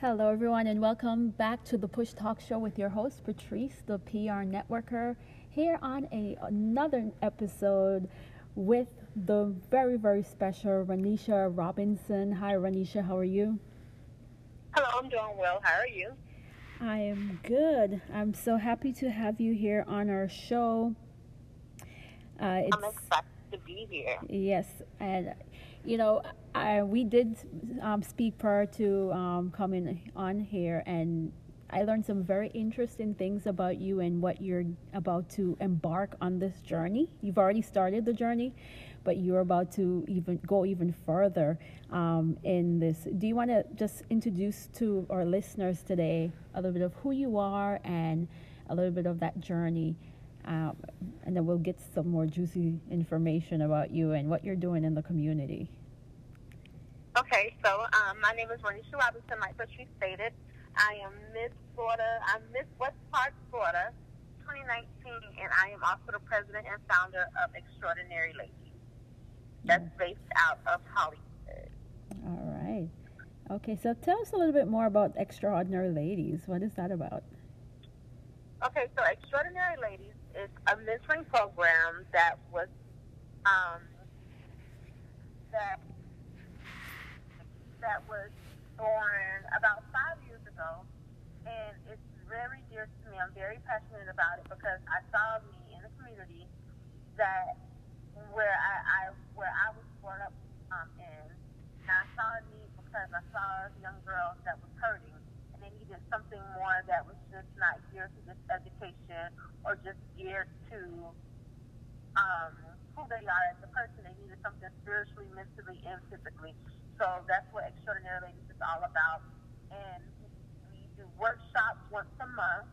Hello, everyone, and welcome back to the Push Talk Show with your host, Patrice, the PR networker, here on a, another episode with the very, very special Ronisha Robinson. Hi, Ronisha, how are you? Hello, I'm doing well. How are you? I am good. I'm so happy to have you here on our show. Uh, I'm excited to be here. Yes, and you know, I, we did um, speak prior to um, coming on here, and I learned some very interesting things about you and what you're about to embark on this journey. You've already started the journey, but you're about to even go even further um, in this. Do you want to just introduce to our listeners today a little bit of who you are and a little bit of that journey? Um, and then we'll get some more juicy information about you and what you're doing in the community. Okay, so um, my name is Ronisha Robinson. Like Patrice stated, I am Miss Florida. I'm Miss West Park, Florida, 2019, and I am also the president and founder of Extraordinary Ladies. That's based out of Hollywood. All right. Okay, so tell us a little bit more about Extraordinary Ladies. What is that about? Okay, so Extraordinary Ladies is a mentoring program that was um, that that was born about five years ago, and it's very dear to me. I'm very passionate about it because I saw me in the community that where I, I where I was brought up um, in, and I saw need because I saw young girls that was hurting, something more that was just not geared to just education or just geared to um, who they are as a person. They needed something spiritually, mentally, and physically. So that's what Extraordinary Ladies is all about. And we do workshops once a month,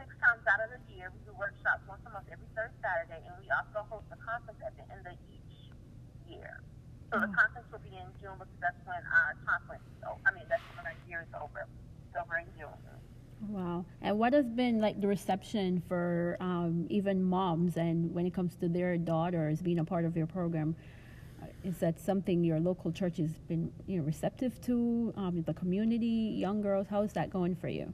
six times out of the year. We do workshops once a month every third Saturday, and we also host a conference at the end of each year. So mm. the conference will be in June because that's when our conference, oh, I mean, that's when our year is over. Over. Wow. And what has been like the reception for um, even moms and when it comes to their daughters being a part of your program? is that something your local church has been you know receptive to um, the community young girls how's that going for you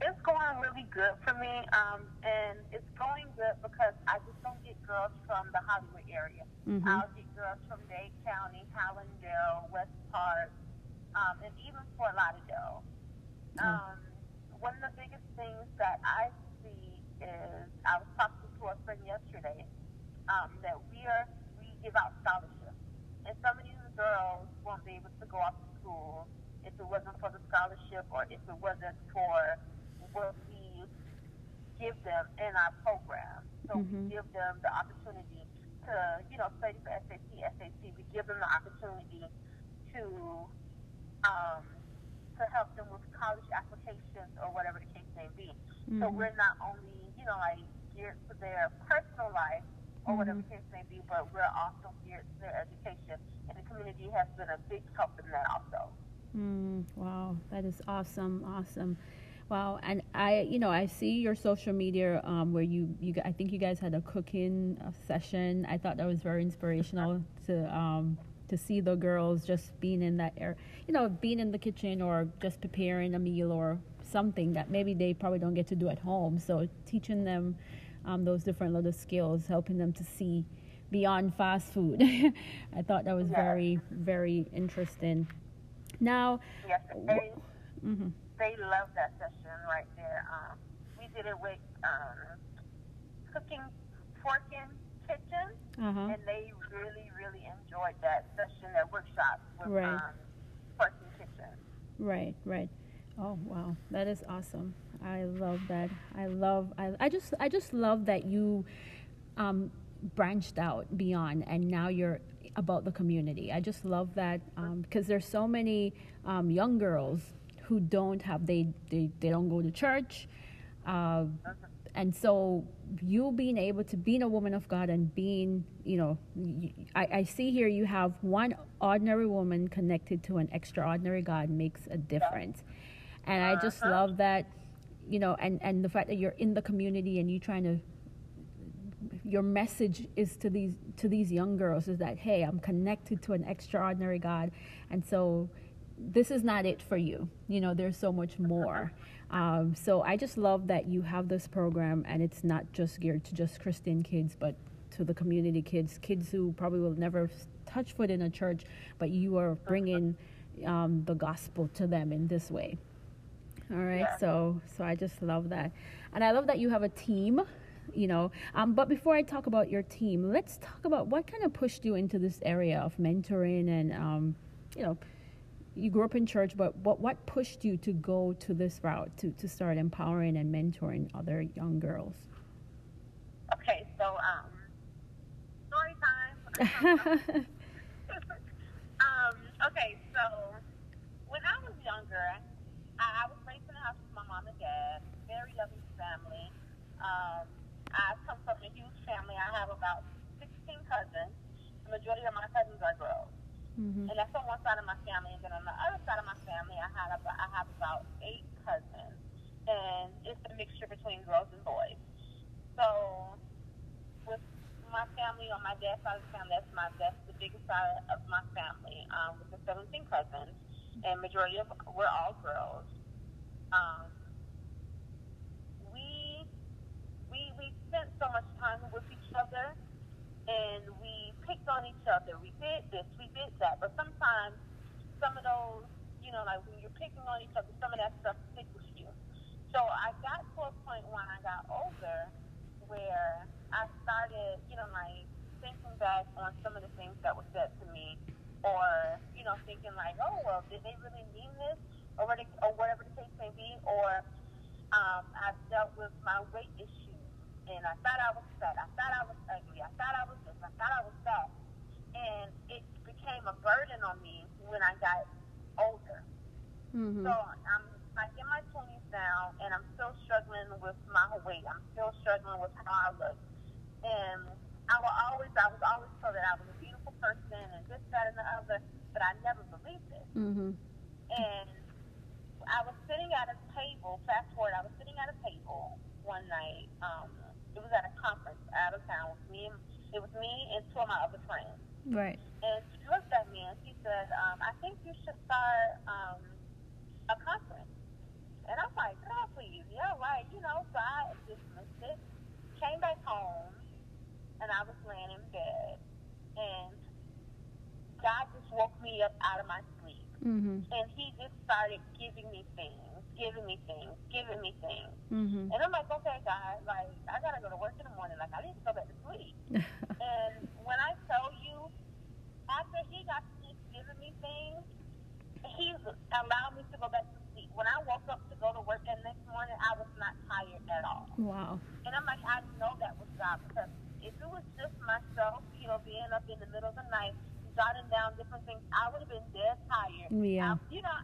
it's going really good for me um, and it's going good because i just don't get girls from the hollywood area mm-hmm. i'll get girls from dade county hallandale west park um, and even fort lauderdale oh. um, one of the biggest things that i see is i was talking to a friend yesterday um, that we are we give out scholarships. And some of these girls won't be able to go off to school if it wasn't for the scholarship or if it wasn't for what we give them in our program. So mm-hmm. we give them the opportunity to, you know, study for SAT, SAT. We give them the opportunity to um, to help them with college applications or whatever the case may be. Mm-hmm. So we're not only, you know, like geared for their personal life, or mm-hmm. whatever the case may be, but we're also geared to their education. And the community has been a big help in that also. Mm, wow, that is awesome, awesome. Wow, and I, you know, I see your social media um, where you, you, I think you guys had a cooking uh, session. I thought that was very inspirational to, um, to see the girls just being in that air, you know, being in the kitchen or just preparing a meal or something that maybe they probably don't get to do at home. So teaching them um, those different little skills, helping them to see beyond fast food. I thought that was yes. very, very interesting. Now, yes, they, mm-hmm. they love that session right there. Um, we did it with um, cooking pork in kitchen, uh-huh. and they really, really enjoyed that session, that workshop with right. um, kitchen. Right, right. Oh wow, that is awesome. I love that. I love. I, I just. I just love that you um, branched out beyond, and now you're about the community. I just love that um, because there's so many um, young girls who don't have. They they, they don't go to church, uh, and so you being able to being a woman of God and being, you know, I, I see here you have one ordinary woman connected to an extraordinary God makes a difference, and I just uh-huh. love that you know, and, and the fact that you're in the community and you're trying to your message is to these to these young girls is that hey, I'm connected to an extraordinary God, and so this is not it for you. You know, there's so much more. Um, so I just love that you have this program, and it's not just geared to just Christian kids, but to the community kids, kids who probably will never touch foot in a church, but you are bringing um, the gospel to them in this way. All right, yeah. so so I just love that, and I love that you have a team. You know, um, but before I talk about your team, let's talk about what kind of pushed you into this area of mentoring and, um, you know, you grew up in church, but what what pushed you to go to this route to to start empowering and mentoring other young girls? Okay, so um, story time. um, okay, so when I was younger, I, I was raised in a house with my mom and dad, very loving family. Um, I come from a huge family. I have about 16 cousins. The majority of my cousins are girls. Mm-hmm. And that's on one side of my family. And then on the other side of my family, I, had about, I have about eight cousins. And it's a mixture between girls and boys. So with my family on my dad's side of the family, that's my that's the biggest side of my family, um, with the 17 cousins and majority of we're all girls. Um, we we we spent so much time with each other, and we picked on each other. We did this, we did that, but sometimes some of those, you know, like when you're picking on each other, some of that stuff sticks with you. So I got to a point when I got older where I started, you know, like thinking back on some of the things that were said to me or you know thinking like, oh well, did they really mean this, or whatever, or whatever the case may be, or um, I've dealt with my weight issues, and I thought I was fat, I thought I was ugly, I thought I was this, I thought I was that, and it became a burden on me when I got older. Mm-hmm. So I'm like in my 20s now, and I'm still struggling with my weight. I'm still struggling with how I look, and I will always, I was always told that I was a beautiful person and this, that, and the other, but I never believed it. Mm-hmm. And I was sitting at a table. Fast forward, I was sitting at a table one night. Um, it was at a conference out of town with me. And, it was me and two of my other friends. Right. And she looked at me and she said, um, "I think you should start um, a conference." And I'm like, "Girl, please, yeah, right." You know, so I dismissed it. Came back home and I was laying in bed, and God just woke me up out of my sleep, mm-hmm. and He just started giving me things, giving me things, giving me things, mm-hmm. and I'm like, okay, God, like I gotta go to work in the morning, like I need to go back to sleep. and when I tell you, after He got finished giving me things, He allowed me to go back to sleep. When I woke up to go to work the next morning, I was not tired at all. Wow. And I'm like, I know that was God because if it was just myself, you know, being up in the middle of the night, jotting down different things, I would have been dead tired. Yeah. I, you know,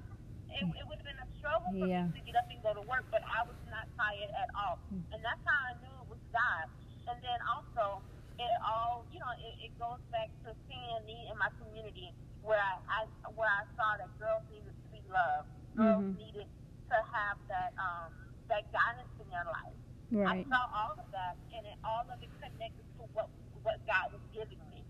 it, it would have been a struggle for yeah. me to get up and go to work, but I was not tired at all. Mm. And that's how I knew it was God. And then also, it all, you know, it, it goes back to seeing me in my community where I, I where I saw that girls needed to be loved, girls mm-hmm. needed to have that um, that guidance in their life. Right. I saw all of that, and it, all of it connected to what what God was giving me.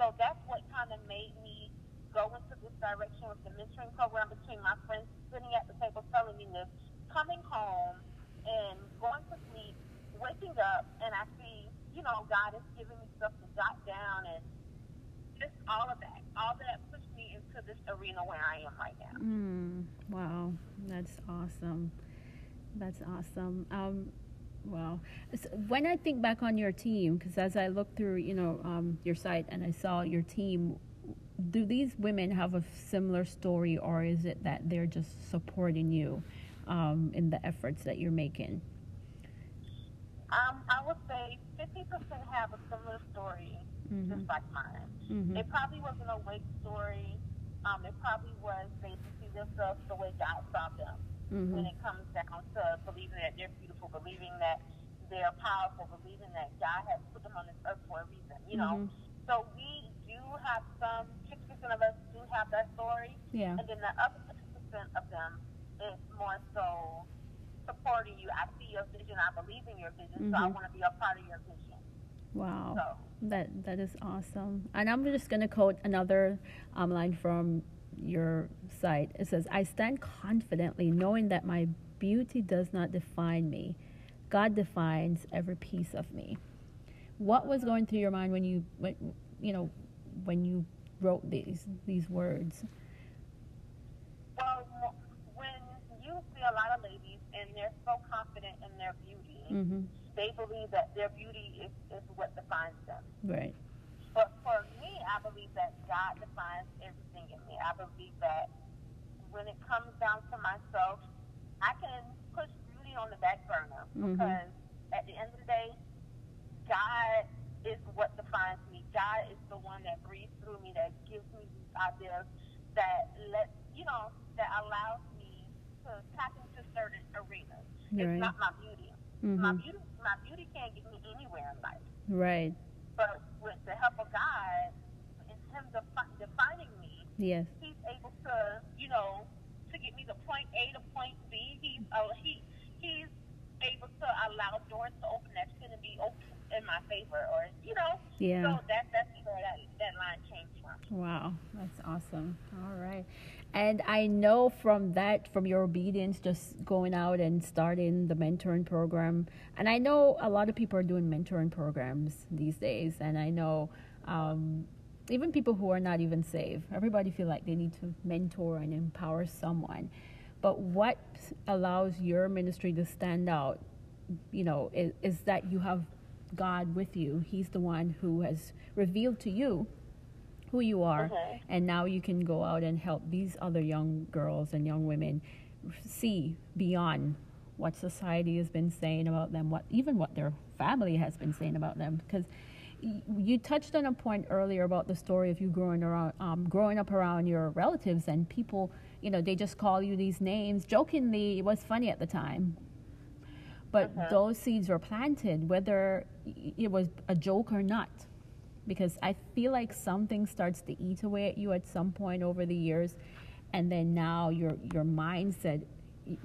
So that's what kind of made me go into this direction with the mentoring program between my friends sitting at the table telling me this, coming home and going to sleep, waking up, and I see, you know, God is giving me stuff to jot down and just all of that. All that pushed me into this arena where I am right now. Mm, wow, that's awesome. That's awesome. Um, Wow. So when I think back on your team, because as I looked through, you know, um, your site and I saw your team, do these women have a similar story, or is it that they're just supporting you um, in the efforts that you're making? Um, I would say 50% have a similar story, mm-hmm. just like mine. Mm-hmm. It probably wasn't a wake story. Um, it probably was they see themselves the way God saw them mm-hmm. when it comes down to believing that they're beautiful, believing that they're powerful, believing that God has put them on this earth for a reason, you know. Mm-hmm. So we do have some, 6% of us do have that story. Yeah. And then the other 6% of them is more so supporting you. I see your vision, I believe in your vision, mm-hmm. so I mm-hmm. want to be a part of your vision. Wow. So. That that is awesome. And I'm just going to quote another um, line from your site. It says, "I stand confidently knowing that my beauty does not define me. God defines every piece of me." What was going through your mind when you when you know when you wrote these these words? Well, when you see a lot of ladies and they're so confident in their beauty, mm-hmm. they believe that their beauty is, is what defines them. Right. But for me, I believe that God defines everything in me. I believe that when it comes down to myself, I can push beauty on the back burner mm-hmm. because at the end of the day, God is what defines me. God is the one that breathes through me, that gives me these ideas, that let you know, that allows me to tap into certain arenas. Right. It's not my beauty. Mm-hmm. My beauty, my beauty can't get me anywhere in life. Right. But with the help of God, in terms of defining me, yes, He's able to, you know, to get me to point A to point B. He's uh, he he's able to allow doors to open that shouldn't be open in my favor, or you know. Yeah. So that that's where that that line came from. Wow, that's awesome. All right. And I know from that, from your obedience, just going out and starting the mentoring program, and I know a lot of people are doing mentoring programs these days, and I know um, even people who are not even saved, everybody feel like they need to mentor and empower someone. But what allows your ministry to stand out, you know, is, is that you have God with you. He's the one who has revealed to you who you are, mm-hmm. and now you can go out and help these other young girls and young women see beyond what society has been saying about them, what even what their family has been saying about them. Because you touched on a point earlier about the story of you growing around, um, growing up around your relatives, and people, you know, they just call you these names jokingly. It was funny at the time, but uh-huh. those seeds were planted, whether it was a joke or not because I feel like something starts to eat away at you at some point over the years, and then now your your mindset,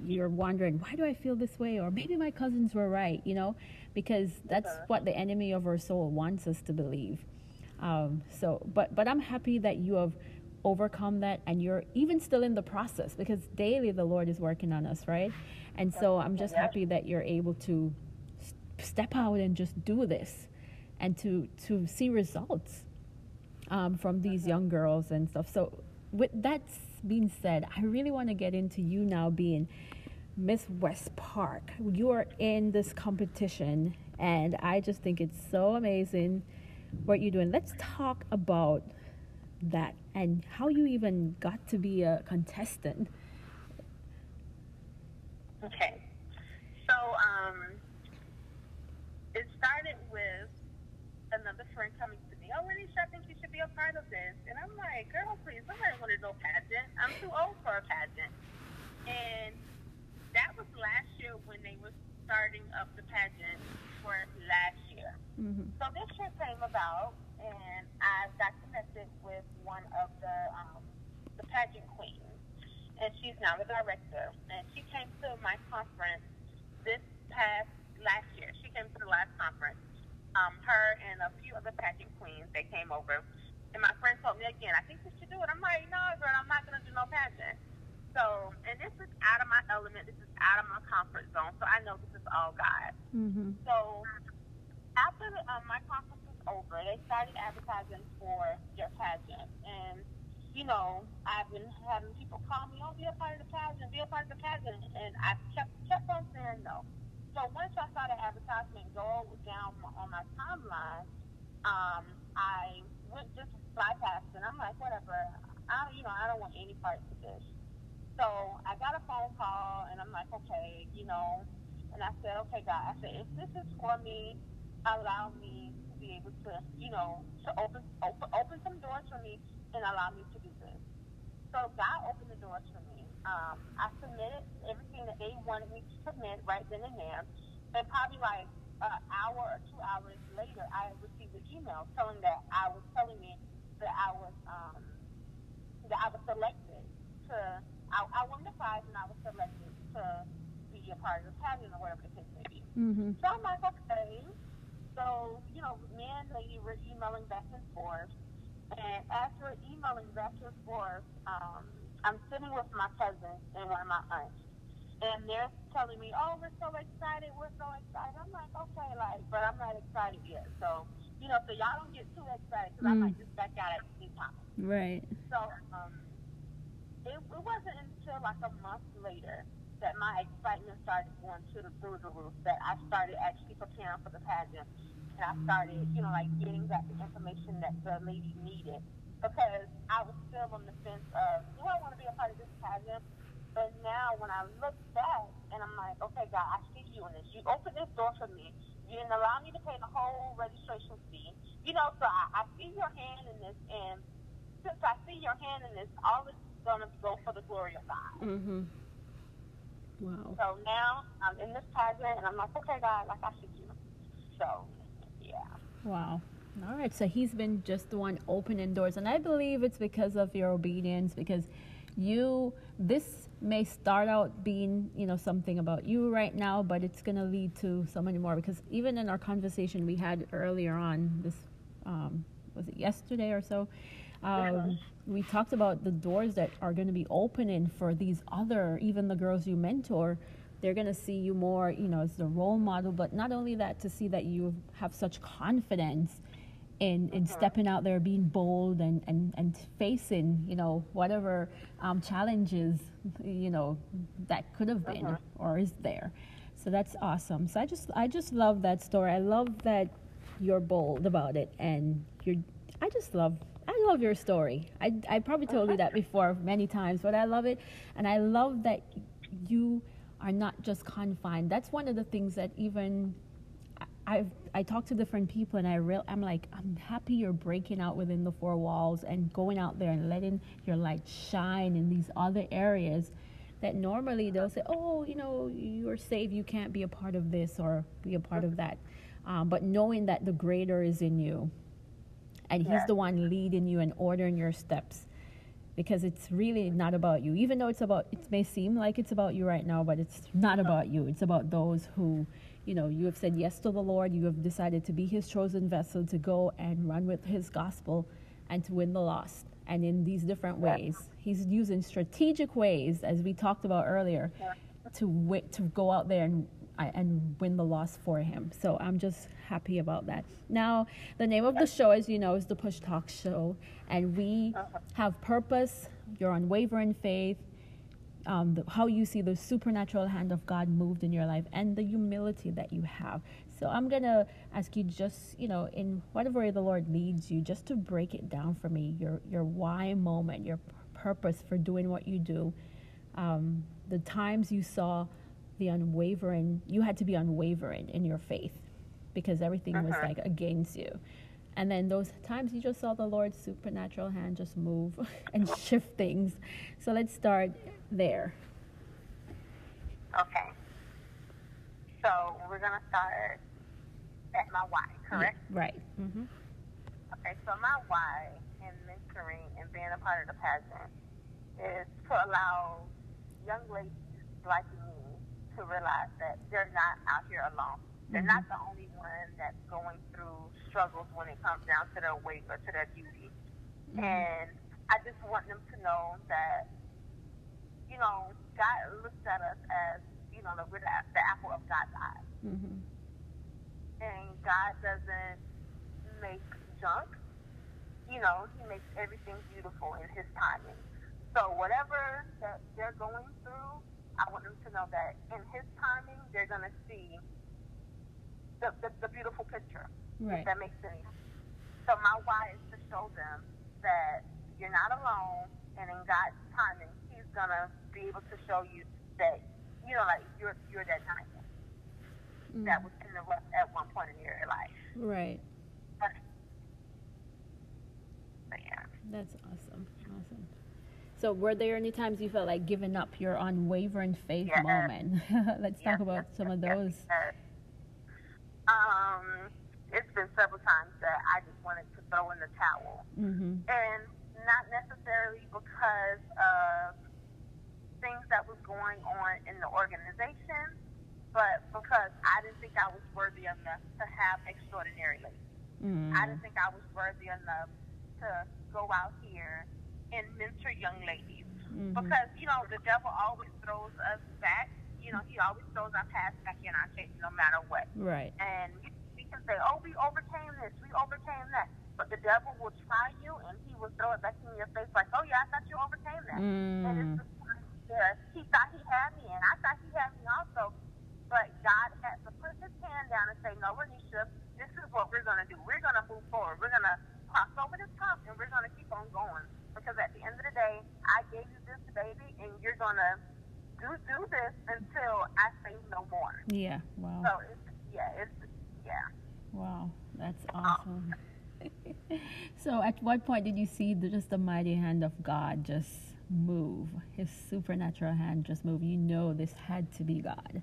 you're wondering why do I feel this way, or maybe my cousins were right, you know, because that's uh-huh. what the enemy of our soul wants us to believe. Um, so, but but I'm happy that you have overcome that and you're even still in the process because daily the Lord is working on us, right? And so I'm just happy that you're able to step out and just do this and to to see results um, from these uh-huh. young girls and stuff. So with that being said, I really want to get into you now being Miss West Park. You are in this competition, and I just think it's so amazing what you're doing. Let's talk about that and how you even got to be a contestant. Okay. So, um, it started with another friend coming to me, oh, Ronisha, I think you should be a part of this. And I'm like, girl, please, I'm not going to no pageant. I'm too old for a pageant. And that was last year when they were starting up the pageant for last year. Mm-hmm. So this year came about, and I got connected with one of the um, the pageant queens, and she's now the director. And she came to my conference this past last year. She came to the last conference um, her and a few other pageant queens, they came over. And my friend told me again, I think we should do it. I'm like, no, girl, I'm not going to do no pageant. So, and this is out of my element. This is out of my comfort zone. So I know this is all God. Mm-hmm. So after um, my conference was over, they started advertising for your pageant. And, you know, I've been having people call me, oh, be a part of the pageant, be a part of the pageant. And I kept, kept on saying no. So once I saw the advertisement go down on my timeline, um, I went just bypassed and I'm like, whatever. I, you know, I don't want any parts of this. So I got a phone call and I'm like, okay, you know, and I said, okay, God, I said, if this is for me, allow me to be able to, you know, to open open open some doors for me and allow me to do this. So God opened the doors for me um, I submitted everything that they wanted me to submit right then and there. And probably like an hour or two hours later, I received an email telling that I was telling me that I was um, that I was selected to. I, I won the prize and I was selected to be a part of the pageant or whatever the case may be. Mm-hmm. So I'm like, okay. so, you know, me and lady were emailing back and forth. And after emailing back and forth, um, I'm sitting with my cousin and one of my aunts. And they're telling me, oh, we're so excited, we're so excited. I'm like, okay, like, but I'm not excited yet. So, you know, so y'all don't get too excited because mm. I might just back out at any time. Right. So, um, it, it wasn't until like a month later that my excitement started going to the through the roof. That I started actually preparing for the pageant, and I started, you know, like getting back the information that the lady needed because I was still on the fence of, do I want to be a part of this pageant? But now when I look back and I'm like, okay, God, I see you in this. You opened this door for me. You didn't allow me to pay the whole registration fee. You know, so I, I see your hand in this, and since I see your hand in this, all this is going to go for the glory of God. Mm-hmm. Wow. So now I'm in this pageant, and I'm like, okay, God, like I see you. So, yeah. Wow. All right. So he's been just the one opening doors, and I believe it's because of your obedience, because you this may start out being you know something about you right now but it's going to lead to so many more because even in our conversation we had earlier on this um, was it yesterday or so um, we talked about the doors that are going to be opening for these other, even the girls you mentor. They're going to see you more, you know, as the role model, but not only that, to see that you have such confidence in, in uh-huh. stepping out there, being bold and, and, and facing, you know, whatever um, challenges, you know, that could have been uh-huh. or is there. So that's awesome. So I just, I just love that story. I love that you're bold about it and you're, I just love I love your story. I, I probably told you that before many times, but I love it. And I love that you are not just confined. That's one of the things that even I've I talk to different people and I real I'm like I'm happy you're breaking out within the four walls and going out there and letting your light shine in these other areas that normally they'll say oh you know you're saved you can't be a part of this or be a part of that. Um, but knowing that the greater is in you and he's the one leading you and ordering your steps because it's really not about you. Even though it's about it may seem like it's about you right now but it's not about you. It's about those who you know you have said yes to the lord. You have decided to be his chosen vessel to go and run with his gospel and to win the lost. And in these different ways he's using strategic ways as we talked about earlier to wait to go out there and and win the loss for him. So I'm just happy about that. Now, the name of the show, as you know, is the Push Talk Show, and we uh-huh. have purpose, your unwavering faith, um, the, how you see the supernatural hand of God moved in your life, and the humility that you have. So I'm gonna ask you just, you know, in whatever way the Lord leads you, just to break it down for me, your your why moment, your purpose for doing what you do, um, the times you saw the unwavering you had to be unwavering in your faith because everything uh-huh. was like against you and then those times you just saw the lord's supernatural hand just move and shift things so let's start there okay so we're going to start at my why correct yeah, right mm-hmm. okay so my why in mentoring and being a part of the pageant is to allow young ladies like to realize that they're not out here alone. They're mm-hmm. not the only one that's going through struggles when it comes down to their weight or to their beauty. Mm-hmm. And I just want them to know that, you know, God looks at us as, you know, the, the apple of God's eye. Mm-hmm. And God doesn't make junk. You know, He makes everything beautiful in His timing. So whatever that they're going through, I want them to know that in His timing, they're going to see the, the, the, beautiful picture. Right. If that makes sense. So my why is to show them that you're not alone, and in God's timing, To be able to show you that you know, like you're you're that timing mm. that was in the rough at one point in your life. Right. But, but yeah. That's awesome. Awesome. So, were there any times you felt like giving up your unwavering faith yes. moment? Let's yes. talk about some of those. Um, it's been several times that I just wanted to throw in the towel, mm-hmm. and not necessarily because of things that was going on in the organization, but because I didn't think I was worthy enough to have extraordinary ladies. Mm. I didn't think I was worthy enough to go out here and mentor young ladies. Mm-hmm. Because, you know, the devil always throws us back. You know, he always throws our past back in our face no matter what. Right. And we can say, oh, we overcame this, we overcame that. But the devil will try you and he will throw it back in your face like, oh, yeah, I thought you overcame that. Mm. And it's the yeah, he thought he had me, and I thought he had me also. But God had to put his hand down and say, no, Ronisha, this is what we're going to do. We're going to move forward. We're going to cross over this hump, and we're going to keep on going. Because at the end of the day, I gave you this baby, and you're going to do do this until I say no more. Yeah, wow. So, it's, yeah, it's, yeah. Wow, that's awesome. Um, so at what point did you see the, just the mighty hand of God just move, his supernatural hand just move? You know this had to be God.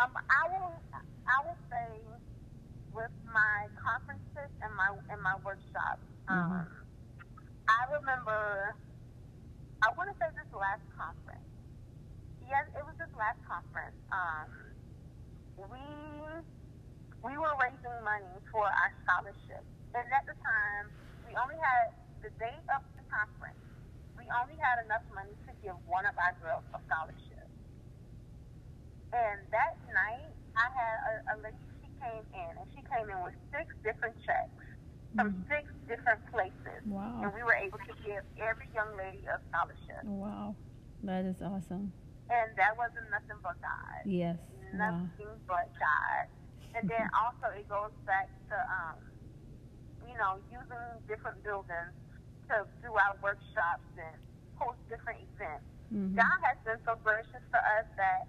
Um, I will, I will say, with my conferences and my and my workshops, mm-hmm. um, I remember. I want to say this last conference. Yes, it was this last conference. Um, we we were raising money for our scholarship, and at the time, we only had the date of the conference. We only had enough money to give one of our girls a scholarship. And that night, I had a, a lady, she came in, and she came in with six different checks from mm. six different places. Wow. And we were able to give every young lady a scholarship. Wow. That is awesome. And that wasn't nothing but God. Yes. Nothing wow. but God. And then also it goes back to, um, you know, using different buildings to do our workshops and host different events. Mm-hmm. God has been so gracious to us that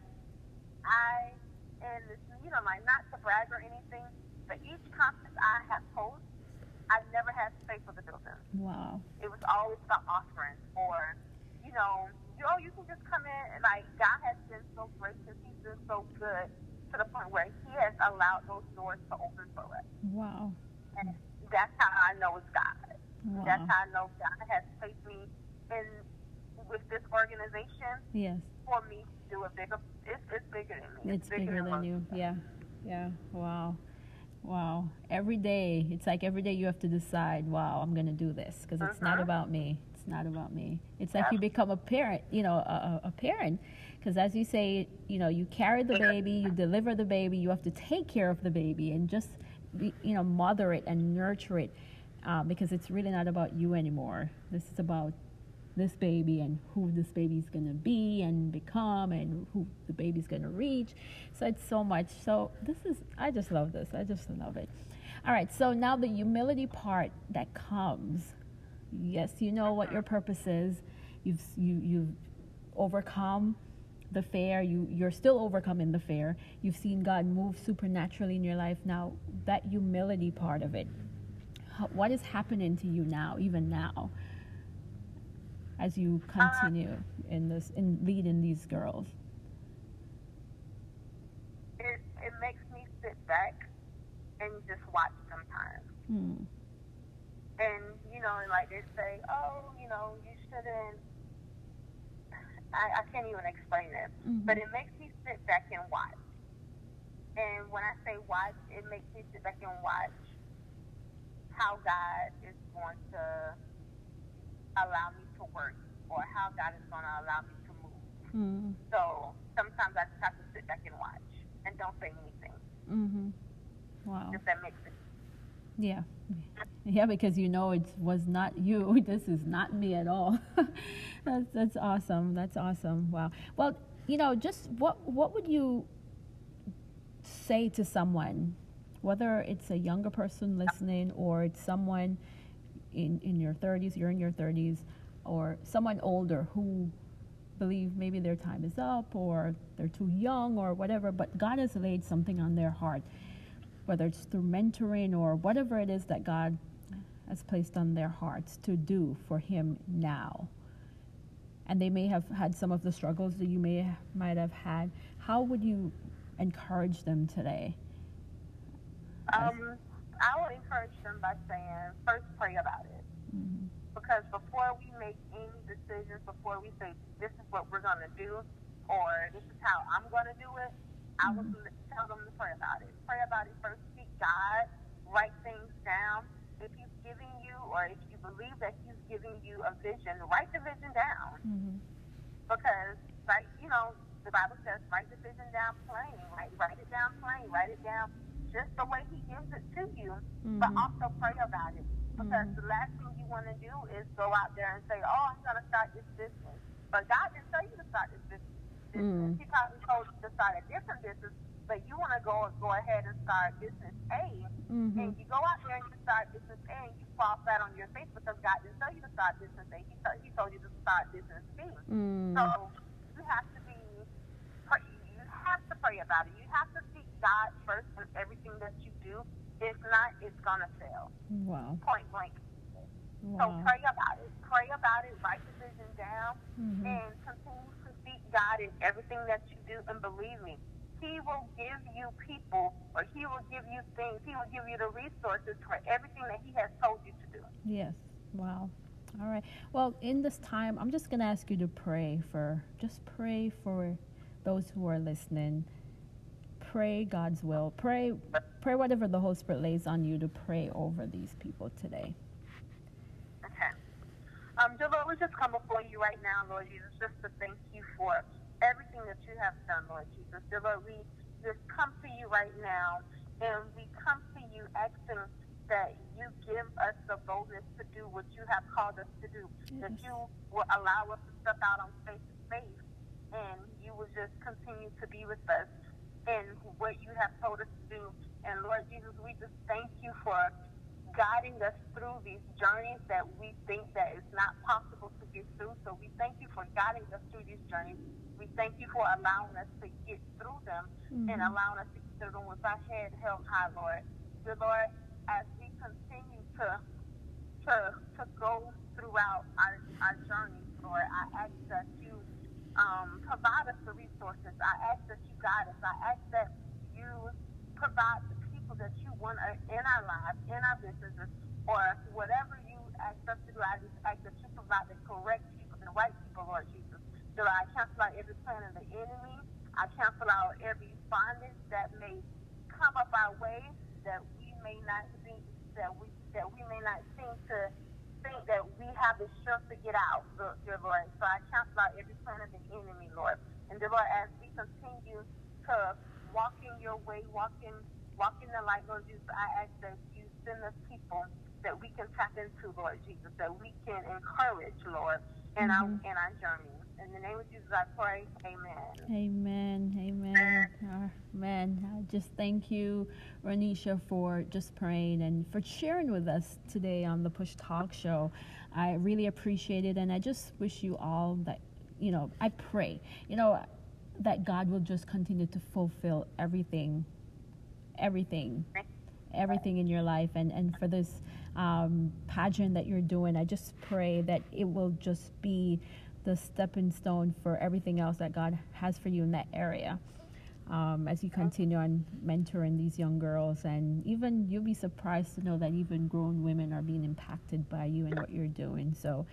I, and this, you know, like not to brag or anything, but each conference I have hosted, I've never had to pay for the building. Wow. It was always the offering, or you know, you, oh, you can just come in. And, like God has been so gracious. He's been so good to the point where He has allowed those doors to open for us. Wow. And that's how I know it's God. Wow. That's how I know God has placed me in with this organization. Yes. For me to do a bigger it's, it's bigger than me. It's, it's bigger, bigger, than you. Yeah. Yeah. Wow. Wow. Every day, it's like every day you have to decide, wow, I'm going to do this because it's uh-huh. not about me. It's not about me. It's like you become a parent, you know, a, a parent. Because as you say, you know, you carry the baby, you deliver the baby, you have to take care of the baby and just, be, you know, mother it and nurture it uh, because it's really not about you anymore. This is about this baby and who this baby's going to be and become and who the baby's going to reach. So it's so much. So this is, I just love this. I just love it. All right. So now the humility part that comes. Yes, you know what your purpose is. You've, you, you've overcome the fear. You, you're still overcoming the fear. You've seen God move supernaturally in your life. Now, that humility part of it, what is happening to you now, even now? as you continue uh, in this in leading these girls? It it makes me sit back and just watch sometimes. Hmm. And you know, like they say, oh, you know, you shouldn't. I, I can't even explain it, mm-hmm. but it makes me sit back and watch. And when I say watch, it makes me sit back and watch how God is going to allow me to work or how God is going to allow me to move. Mm. So sometimes I just have to sit back and watch and don't say anything. Mm-hmm. Wow. If that makes sense. Yeah. Yeah, because you know it was not you. This is not me at all. that's that's awesome. That's awesome. Wow. Well, you know, just what what would you say to someone, whether it's a younger person listening or it's someone in in your 30s, you're in your 30s, or someone older who believe maybe their time is up or they're too young or whatever, but God has laid something on their heart, whether it's through mentoring or whatever it is that God has placed on their hearts to do for Him now. And they may have had some of the struggles that you may might have had. How would you encourage them today? Um, I will encourage them by saying, first pray about it. Mm-hmm because before we make any decisions, before we say this is what we're going to do, or this is how I'm going to do it, I would mm-hmm. tell them to pray about it. Pray about it first. Seek God. Write things down. If He's giving you, or if you believe that He's giving you a vision, write the vision down. Mm-hmm. Because, like, you know, the Bible says, write the vision down plain. Write, write it down plain. Write it down just the way He gives it to you. Mm-hmm. But also pray about it. Because mm-hmm. the last thing you want to do is go out there and say, oh, I'm going to start this business. But God didn't tell you to start this business. Mm. He probably told you to start a different business, but you want to go go ahead and start business A, mm-hmm. and you go out there and you start business A, and you fall flat on your face because God didn't tell you to start business A. He, told, he told you to start business B. Mm. So you have to be, you have to pray about it. You have to seek God first in everything that you do. If not, it's gonna fail. Wow. Point blank. Wow. So pray about it. Pray about it. Write the vision down, mm-hmm. and continue to seek God in everything that you do, and believe me, He will give you people, or He will give you things. He will give you the resources for everything that He has told you to do. Yes. Wow. All right. Well, in this time, I'm just going to ask you to pray for, just pray for those who are listening. Pray God's will. Pray, pray whatever the Holy Spirit lays on you to pray over these people today. Okay. Um, dear Lord, we just come before you right now, Lord Jesus, just to thank you for everything that you have done, Lord Jesus. Dear Lord, we just come to you right now, and we come to you asking that you give us the boldness to do what you have called us to do, yes. that you will allow us to step out on faith to faith, and you will just continue to be with us in what you have told us to do. And Lord Jesus, we just thank you for guiding us through these journeys that we think that is not possible to get through. So we thank you for guiding us through these journeys. We thank you for allowing us to get through them mm-hmm. and allowing us to get through them with our head held high, Lord. Dear Lord, as we continue to to to go throughout our, our journeys, Lord, I ask that you um, provide us the resources. I ask that you guide us. I ask that you provide the people that you want in our lives, in our businesses, or whatever you ask us to do, I just ask that you provide the correct people, the right people, Lord Jesus. So I cancel out every plan of the enemy. I cancel out every bondage that may come up our way that we may not think that we that we may not seem to think that we have the strength to get out, dear Lord. So I cancel out every plan of the enemy, Lord. And dear Lord, as we continue to walk in your way, walk in walk in the light, Lord Jesus. I ask that you send us people that we can tap into, Lord Jesus, that we can encourage, Lord, in mm-hmm. our in our journey. In the name of Jesus, I pray. Amen. Amen. Amen. Amen. I just thank you, Ronisha, for just praying and for sharing with us today on the Push Talk Show. I really appreciate it, and I just wish you all that, you know, I pray, you know, that God will just continue to fulfill everything everything, everything in your life. And, and for this um, pageant that you're doing, I just pray that it will just be the stepping stone for everything else that God has for you in that area. Um, as you continue on mentoring these young girls, and even you'll be surprised to know that even grown women are being impacted by you and what you're doing. So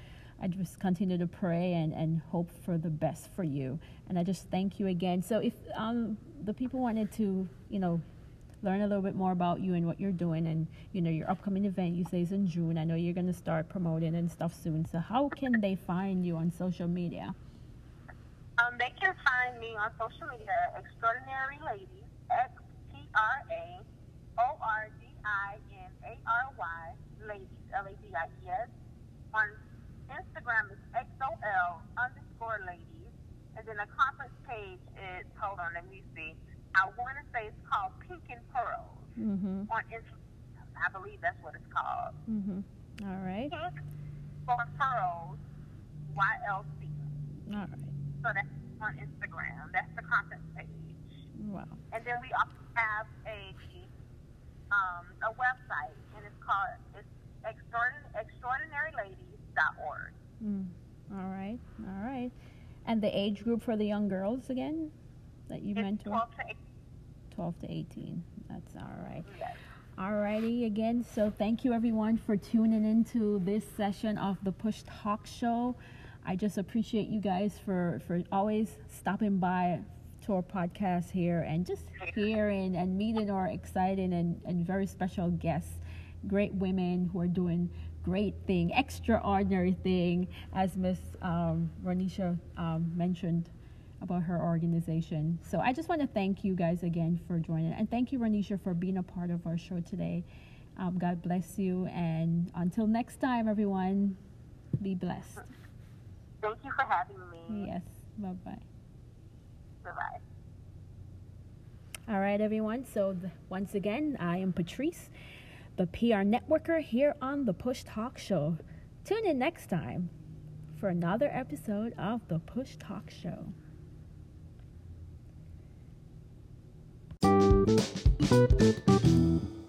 I just continue to pray and, and hope for the best for you. And I just thank you again. So if um, the people wanted to, you know, learn a little bit more about you and what you're doing and you know your upcoming event. You say is in june. I know you're going to start promoting and stuff soon. So how can they find you on social media? Um, they can find me on social media extraordinary ladies x-t-r-a-o-r-d-i-n-a-r-y ladies l-a-d-i-e-s on instagram is xol underscore ladies. And then the conference page is hold on let me see I want to say it's called Pink and Pearls mm-hmm. on Instagram. I believe that's what it's called. Mm-hmm. All right. Pink for Pearls, YLC. All right. So that's on Instagram. That's the conference page. Wow. And then we also have a um, a website, and it's called it's extraordinaryladies.org. Mm. All right. All right. And the age group for the young girls again? That you it's mentor? 12 to 18. 12 to 18. That's all right. Yes. Alrighty, again, so thank you everyone for tuning into this session of the Push Talk Show. I just appreciate you guys for, for always stopping by to our podcast here and just hearing and meeting our exciting and, and very special guests, great women who are doing great thing, extraordinary thing, as Miss um, Ronisha um, mentioned about her organization. So I just want to thank you guys again for joining, and thank you, Ronisha, for being a part of our show today. Um, God bless you, and until next time, everyone, be blessed. Thank you for having me. Yes. Bye bye. Bye bye. All right, everyone. So, the, once again, I am Patrice, the PR networker here on the Push Talk Show. Tune in next time for another episode of the Push Talk Show. Thank you.